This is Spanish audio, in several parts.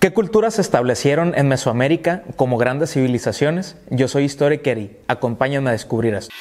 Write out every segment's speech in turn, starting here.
¿Qué culturas se establecieron en Mesoamérica como grandes civilizaciones? Yo soy Historiker y acompáñame a descubrir esto.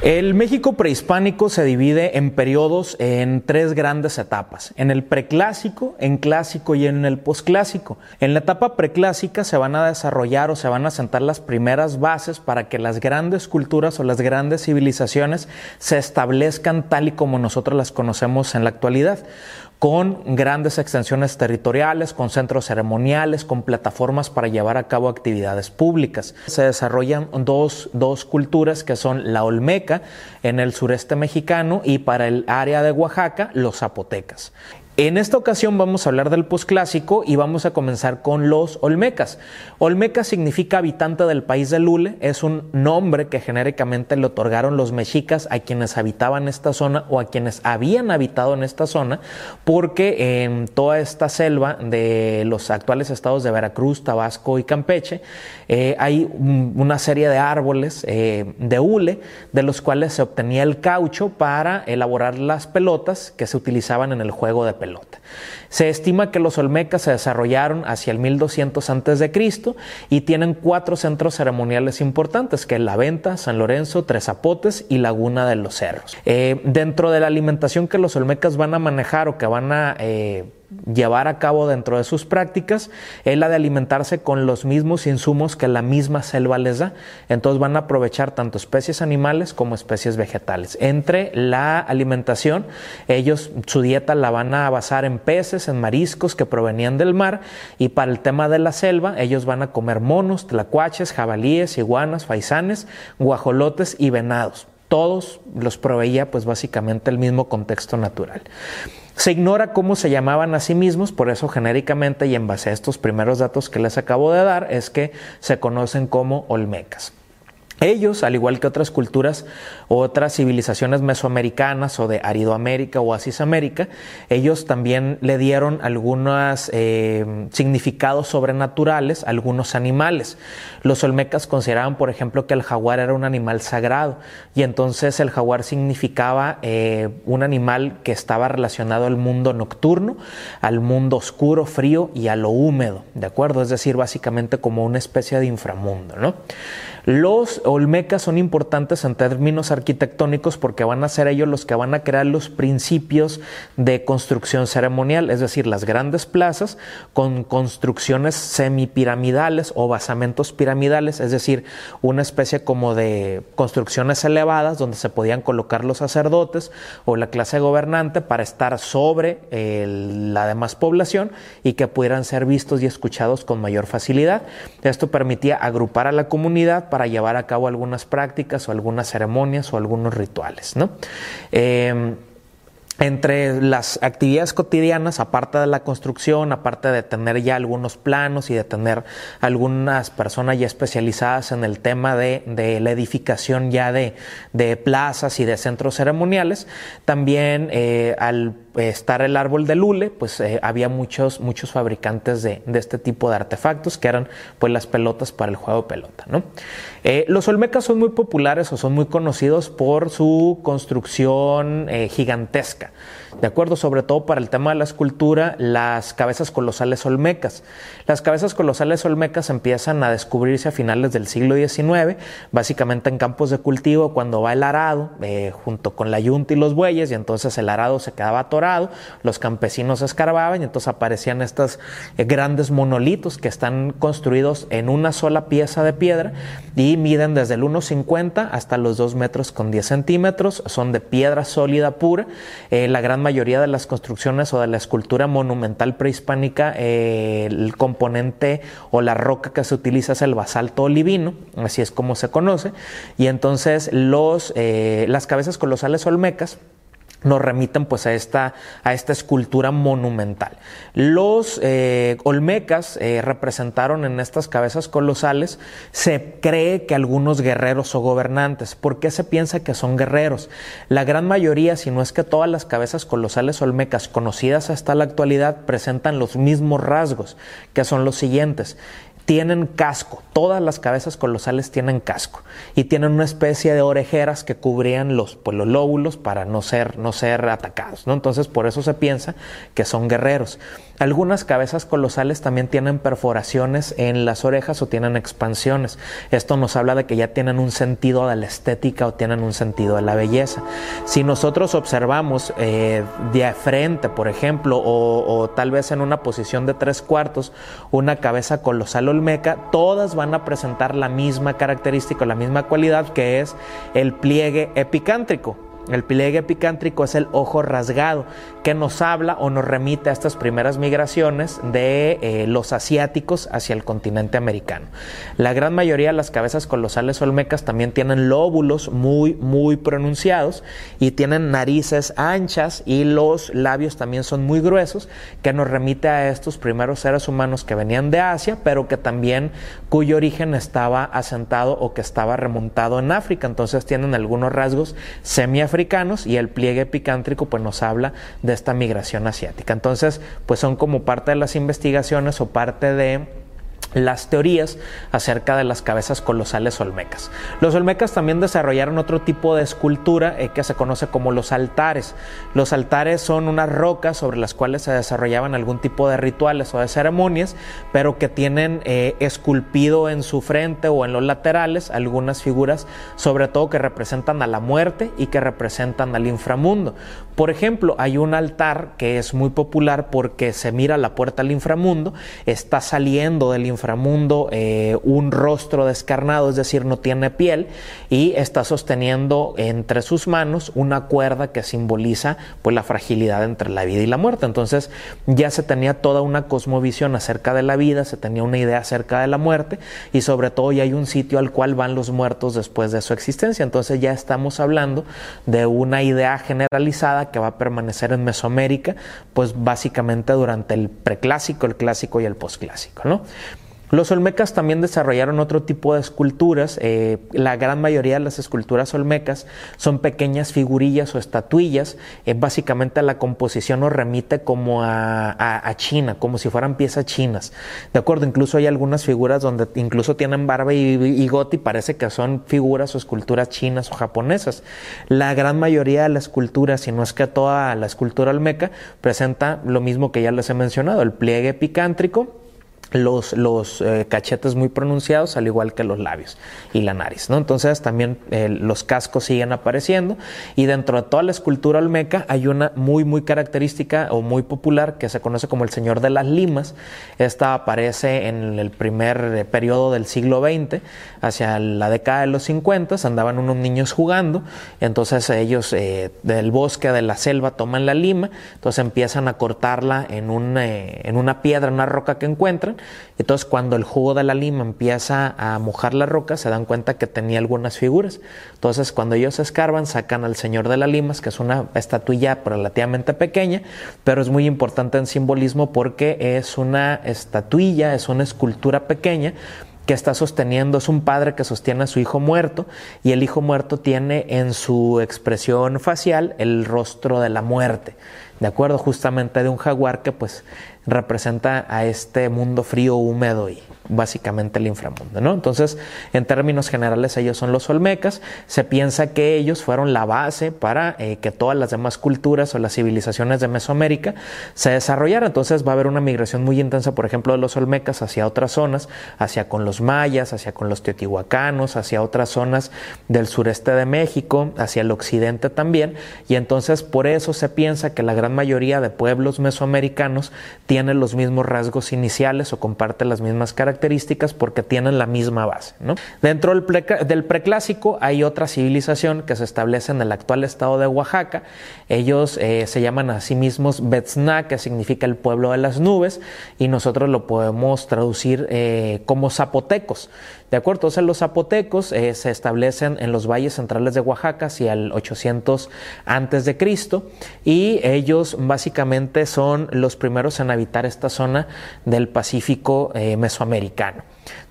El México prehispánico se divide en periodos en tres grandes etapas, en el preclásico, en clásico y en el posclásico. En la etapa preclásica se van a desarrollar o se van a sentar las primeras bases para que las grandes culturas o las grandes civilizaciones se establezcan tal y como nosotros las conocemos en la actualidad con grandes extensiones territoriales, con centros ceremoniales, con plataformas para llevar a cabo actividades públicas. Se desarrollan dos, dos, culturas que son la Olmeca en el sureste mexicano y para el área de Oaxaca los zapotecas. En esta ocasión vamos a hablar del posclásico y vamos a comenzar con los Olmecas. Olmeca significa habitante del país de Lule, es un nombre que genéricamente le otorgaron los mexicas a quienes habitaban esta zona o a quienes habían habitado en esta zona, porque en toda esta selva de los actuales estados de Veracruz, Tabasco y Campeche eh, hay una serie de árboles eh, de hule de los cuales se obtenía el caucho para elaborar las pelotas que se utilizaban en el juego de pelotas. Se estima que los olmecas se desarrollaron hacia el 1200 a.C. y tienen cuatro centros ceremoniales importantes, que es La Venta, San Lorenzo, Tres Zapotes y Laguna de los Cerros. Eh, dentro de la alimentación que los olmecas van a manejar o que van a eh, llevar a cabo dentro de sus prácticas es la de alimentarse con los mismos insumos que la misma selva les da. Entonces van a aprovechar tanto especies animales como especies vegetales. Entre la alimentación, ellos su dieta la van a basar en peces, en mariscos que provenían del mar y para el tema de la selva, ellos van a comer monos, tlacuaches, jabalíes, iguanas, faisanes, guajolotes y venados. Todos los proveía pues básicamente el mismo contexto natural. Se ignora cómo se llamaban a sí mismos, por eso genéricamente y en base a estos primeros datos que les acabo de dar es que se conocen como olmecas. Ellos, al igual que otras culturas otras civilizaciones mesoamericanas o de Aridoamérica o Asisamérica, ellos también le dieron algunos eh, significados sobrenaturales a algunos animales. Los olmecas consideraban, por ejemplo, que el jaguar era un animal sagrado y entonces el jaguar significaba eh, un animal que estaba relacionado al mundo nocturno, al mundo oscuro, frío y a lo húmedo, ¿de acuerdo? Es decir, básicamente como una especie de inframundo, ¿no? Los olmecas son importantes en términos arquitectónicos porque van a ser ellos los que van a crear los principios de construcción ceremonial, es decir, las grandes plazas con construcciones semipiramidales o basamentos piramidales, es decir, una especie como de construcciones elevadas donde se podían colocar los sacerdotes o la clase gobernante para estar sobre la demás población y que pudieran ser vistos y escuchados con mayor facilidad. Esto permitía agrupar a la comunidad para llevar a cabo algunas prácticas o algunas ceremonias o algunos rituales. ¿no? Eh, entre las actividades cotidianas, aparte de la construcción, aparte de tener ya algunos planos y de tener algunas personas ya especializadas en el tema de, la edificación ya de, plazas y de centros ceremoniales, también eh, al estar el árbol de lule, pues eh, había muchos, muchos fabricantes de, este tipo de artefactos que eran pues las pelotas para el juego de pelota. ¿no? Eh, los olmecas son muy populares o son muy conocidos por su construcción gigantesca. De acuerdo, sobre todo para el tema de la escultura, las cabezas colosales olmecas. Las cabezas colosales olmecas empiezan a descubrirse a finales del siglo XIX, básicamente en campos de cultivo, cuando va el arado, eh, junto con la yunta y los bueyes, y entonces el arado se quedaba atorado, los campesinos escarbaban, y entonces aparecían estos eh, grandes monolitos que están construidos en una sola pieza de piedra y miden desde el 1,50 hasta los 2 metros con 10 centímetros, son de piedra sólida pura. Eh, la gran mayoría de las construcciones o de la escultura monumental prehispánica, eh, el componente o la roca que se utiliza es el basalto olivino, así es como se conoce, y entonces eh, las cabezas colosales olmecas, nos remiten pues a esta, a esta escultura monumental. Los eh, olmecas eh, representaron en estas cabezas colosales, se cree que algunos guerreros o gobernantes. ¿Por qué se piensa que son guerreros? La gran mayoría, si no es que todas las cabezas colosales olmecas conocidas hasta la actualidad, presentan los mismos rasgos, que son los siguientes tienen casco, todas las cabezas colosales tienen casco y tienen una especie de orejeras que cubrían los, pues, los lóbulos para no ser, no ser atacados. ¿no? Entonces por eso se piensa que son guerreros. Algunas cabezas colosales también tienen perforaciones en las orejas o tienen expansiones. Esto nos habla de que ya tienen un sentido de la estética o tienen un sentido de la belleza. Si nosotros observamos eh, de frente, por ejemplo, o, o tal vez en una posición de tres cuartos, una cabeza colosal olmeca, todas van a presentar la misma característica, la misma cualidad que es el pliegue epicántrico. El pliegue epicántrico es el ojo rasgado, que nos habla o nos remite a estas primeras migraciones de eh, los asiáticos hacia el continente americano. La gran mayoría de las cabezas colosales olmecas también tienen lóbulos muy, muy pronunciados y tienen narices anchas y los labios también son muy gruesos, que nos remite a estos primeros seres humanos que venían de Asia, pero que también cuyo origen estaba asentado o que estaba remontado en África. Entonces tienen algunos rasgos semiafricanos y el pliegue epicántrico pues nos habla de esta migración asiática. Entonces, pues son como parte de las investigaciones o parte de las teorías acerca de las cabezas colosales olmecas. Los olmecas también desarrollaron otro tipo de escultura eh, que se conoce como los altares. Los altares son unas rocas sobre las cuales se desarrollaban algún tipo de rituales o de ceremonias, pero que tienen eh, esculpido en su frente o en los laterales algunas figuras, sobre todo que representan a la muerte y que representan al inframundo. Por ejemplo, hay un altar que es muy popular porque se mira la puerta al inframundo, está saliendo del inframundo inframundo eh, un rostro descarnado, es decir, no tiene piel, y está sosteniendo entre sus manos una cuerda que simboliza pues la fragilidad entre la vida y la muerte. Entonces ya se tenía toda una cosmovisión acerca de la vida, se tenía una idea acerca de la muerte y sobre todo ya hay un sitio al cual van los muertos después de su existencia. Entonces ya estamos hablando de una idea generalizada que va a permanecer en Mesoamérica, pues básicamente durante el preclásico, el clásico y el posclásico, ¿no? Los olmecas también desarrollaron otro tipo de esculturas. Eh, la gran mayoría de las esculturas olmecas son pequeñas figurillas o estatuillas. Eh, básicamente la composición nos remite como a, China, como si fueran piezas chinas. De acuerdo, incluso hay algunas figuras donde incluso tienen barba y, y y parece que son figuras o esculturas chinas o japonesas. La gran mayoría de la escultura, si no es que toda la escultura olmeca, presenta lo mismo que ya les he mencionado, el pliegue epicántrico los, los eh, cachetes muy pronunciados, al igual que los labios y la nariz. ¿no? Entonces también eh, los cascos siguen apareciendo y dentro de toda la escultura olmeca hay una muy muy característica o muy popular que se conoce como el Señor de las Limas. Esta aparece en el primer eh, periodo del siglo XX, hacia la década de los 50, andaban unos niños jugando, entonces ellos del bosque, de la selva, toman la lima, entonces empiezan a cortarla en, un, en una piedra, una roca que encuentran, entonces, cuando el jugo de la lima empieza a mojar la roca, se dan cuenta que tenía algunas figuras. Entonces, cuando ellos escarban, sacan al Señor de las Limas, que es una estatuilla relativamente pequeña, pero es muy importante en simbolismo porque es una estatuilla, es una escultura pequeña que está sosteniendo, es un padre que sostiene a su hijo muerto y el hijo muerto tiene en su expresión facial el rostro de la muerte, de acuerdo justamente de un jaguar que pues representa a este mundo frío, húmedo y básicamente el inframundo, ¿no? Entonces, en términos generales, ellos son los olmecas. Se piensa que ellos fueron la base para eh, que todas las demás culturas o las civilizaciones de Mesoamérica se desarrollaran. Entonces, va a haber una migración muy intensa, por ejemplo, de los olmecas hacia otras zonas, hacia con los mayas, hacia con los teotihuacanos, hacia otras zonas del sureste de México, hacia el occidente también. Y entonces, por eso se piensa que la gran mayoría de pueblos mesoamericanos tienen los mismos rasgos iniciales o comparten las mismas características porque tienen la misma base. ¿no? Dentro del, preclásico hay otra civilización que se establece en el actual estado de Oaxaca. Ellos eh, se llaman a sí mismos Betzna, que significa el pueblo de las nubes, y nosotros lo podemos traducir eh, como zapotecos. De acuerdo, entonces los zapotecos eh, se establecen en los valles centrales de Oaxaca hacia el 800 antes de Cristo y ellos básicamente son los primeros en habitar esta zona del Pacífico mesoamericano.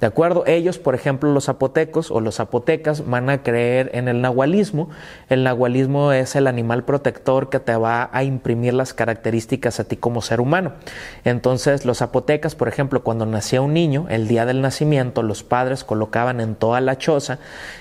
¿De acuerdo? Ellos, por ejemplo, los zapotecos o los zapotecas van a creer en el nahualismo. El nahualismo es el animal protector que te va a imprimir las características a ti como ser humano. Entonces, los zapotecas, por ejemplo, cuando nacía un niño, el día del nacimiento, los padres colocaban en toda la choza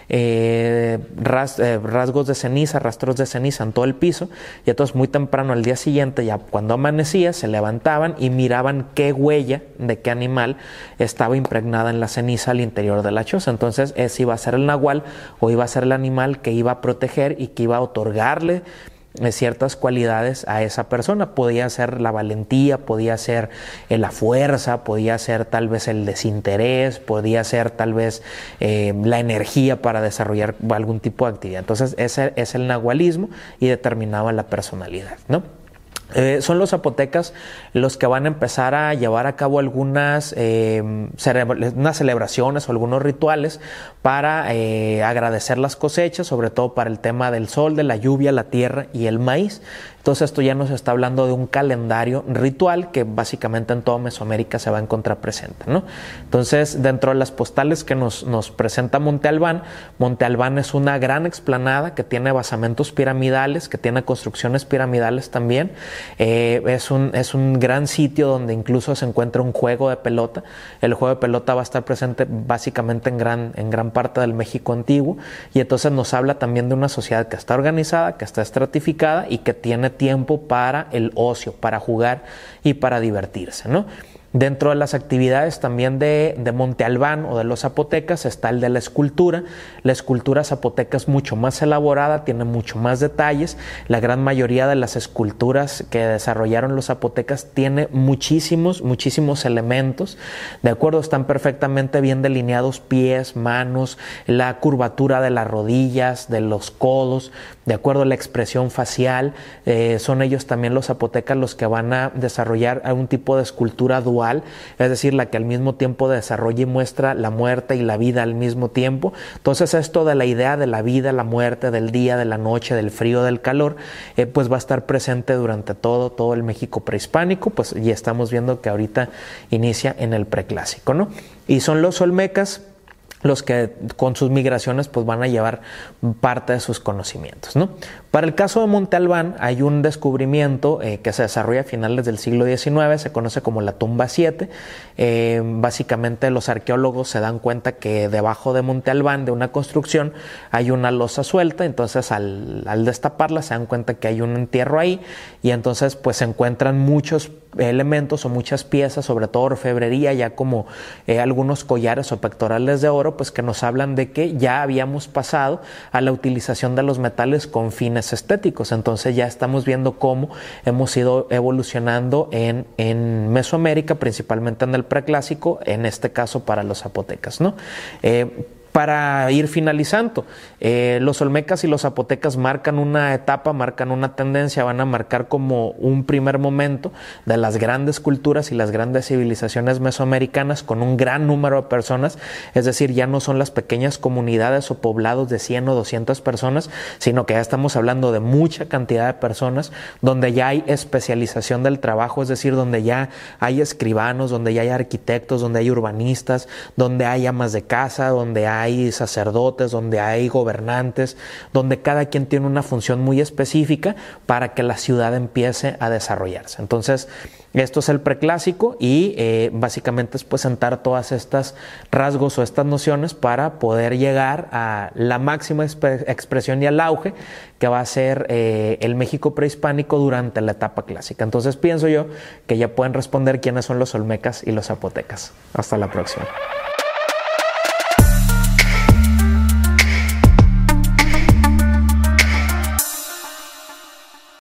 eh, eh, rasgos de ceniza, rastros de ceniza en todo el piso, y entonces muy temprano al día siguiente, ya cuando amanecía, se levantaban y miraban qué huella de qué animal estaba impregnada en la ceniza al interior de la choza. Entonces, ese iba a ser el nahual o iba a ser el animal que iba a proteger y que iba a otorgarle eh, ciertas cualidades a esa persona. Podía ser la valentía, podía ser eh, la fuerza, podía ser tal vez el desinterés, podía ser tal vez eh, la energía para desarrollar algún tipo de actividad. Entonces ese es el nahualismo y determinaba la personalidad, ¿no? Eh, son los zapotecas los que van a empezar a llevar a cabo algunas eh, celebraciones o algunos rituales para eh, agradecer las cosechas, sobre todo para el tema del sol, de la lluvia, la tierra y el maíz. Entonces esto ya nos está hablando de un calendario ritual que básicamente en toda Mesoamérica se va a encontrar presente. ¿no? Entonces dentro de las postales que nos, nos presenta Monte Albán, Monte Albán es una gran explanada que tiene basamentos piramidales, que tiene construcciones piramidales también. Eh, es, un, es un gran sitio donde incluso se encuentra un juego de pelota. El juego de pelota va a estar presente básicamente en gran, en gran parte del México antiguo y entonces nos habla también de una sociedad que está organizada, que está estratificada y que tiene tiempo para el ocio, para jugar y para divertirse, ¿no? Dentro de las actividades también de, Monte Albán o de los zapotecas está el de la escultura. La escultura zapoteca es mucho más elaborada, tiene mucho más detalles. La gran mayoría de las esculturas que desarrollaron los zapotecas tiene muchísimos, muchísimos elementos. De acuerdo, están perfectamente bien delineados pies, manos, la curvatura de las rodillas, de los codos, de acuerdo la expresión facial. Eh, son ellos también los zapotecas los que van a desarrollar algún tipo de escultura dual es decir, la que al mismo tiempo desarrolla y muestra la muerte y la vida al mismo tiempo. Entonces esto de la idea de la vida, la muerte, del día, de la noche, del frío, del calor, eh, pues va a estar presente durante todo, todo el México prehispánico, pues y estamos viendo que ahorita inicia en el preclásico, ¿no? Y son los olmecas los que con sus migraciones pues van a llevar parte de sus conocimientos. ¿no? Para el caso de Monte Albán hay un descubrimiento eh, que se desarrolla a finales del siglo XIX, se conoce como la tumba 7. Eh, básicamente los arqueólogos se dan cuenta que debajo de Monte Albán, de una construcción, hay una losa suelta, entonces al, al destaparla se dan cuenta que hay un entierro ahí y entonces pues se encuentran muchos elementos o muchas piezas, sobre todo orfebrería, ya como eh, algunos collares o pectorales de oro, pues que nos hablan de que ya habíamos pasado a la utilización de los metales con fines estéticos. Entonces ya estamos viendo cómo hemos ido evolucionando en, Mesoamérica, principalmente en el preclásico, en este caso para los zapotecas, ¿no? Eh, para ir finalizando. Eh, los olmecas y los zapotecas marcan una etapa, marcan una tendencia, van a marcar como un primer momento de las grandes culturas y las grandes civilizaciones mesoamericanas con un gran número de personas, es decir, ya no son las pequeñas comunidades o poblados de 100 o 200 personas, sino que ya estamos hablando de mucha cantidad de personas donde ya hay especialización del trabajo, es decir, donde ya hay escribanos, donde ya hay arquitectos, donde hay urbanistas, donde hay amas de casa, donde hay hay sacerdotes, donde hay gobernantes, donde cada quien tiene una función muy específica para que la ciudad empiece a desarrollarse. Entonces, esto es el preclásico y eh, básicamente es pues sentar todas estas rasgos o estas nociones para poder llegar a la máxima expresión y al auge que va a ser eh, el México prehispánico durante la etapa clásica. Entonces pienso yo que ya pueden responder quiénes son los olmecas y los zapotecas. Hasta la próxima.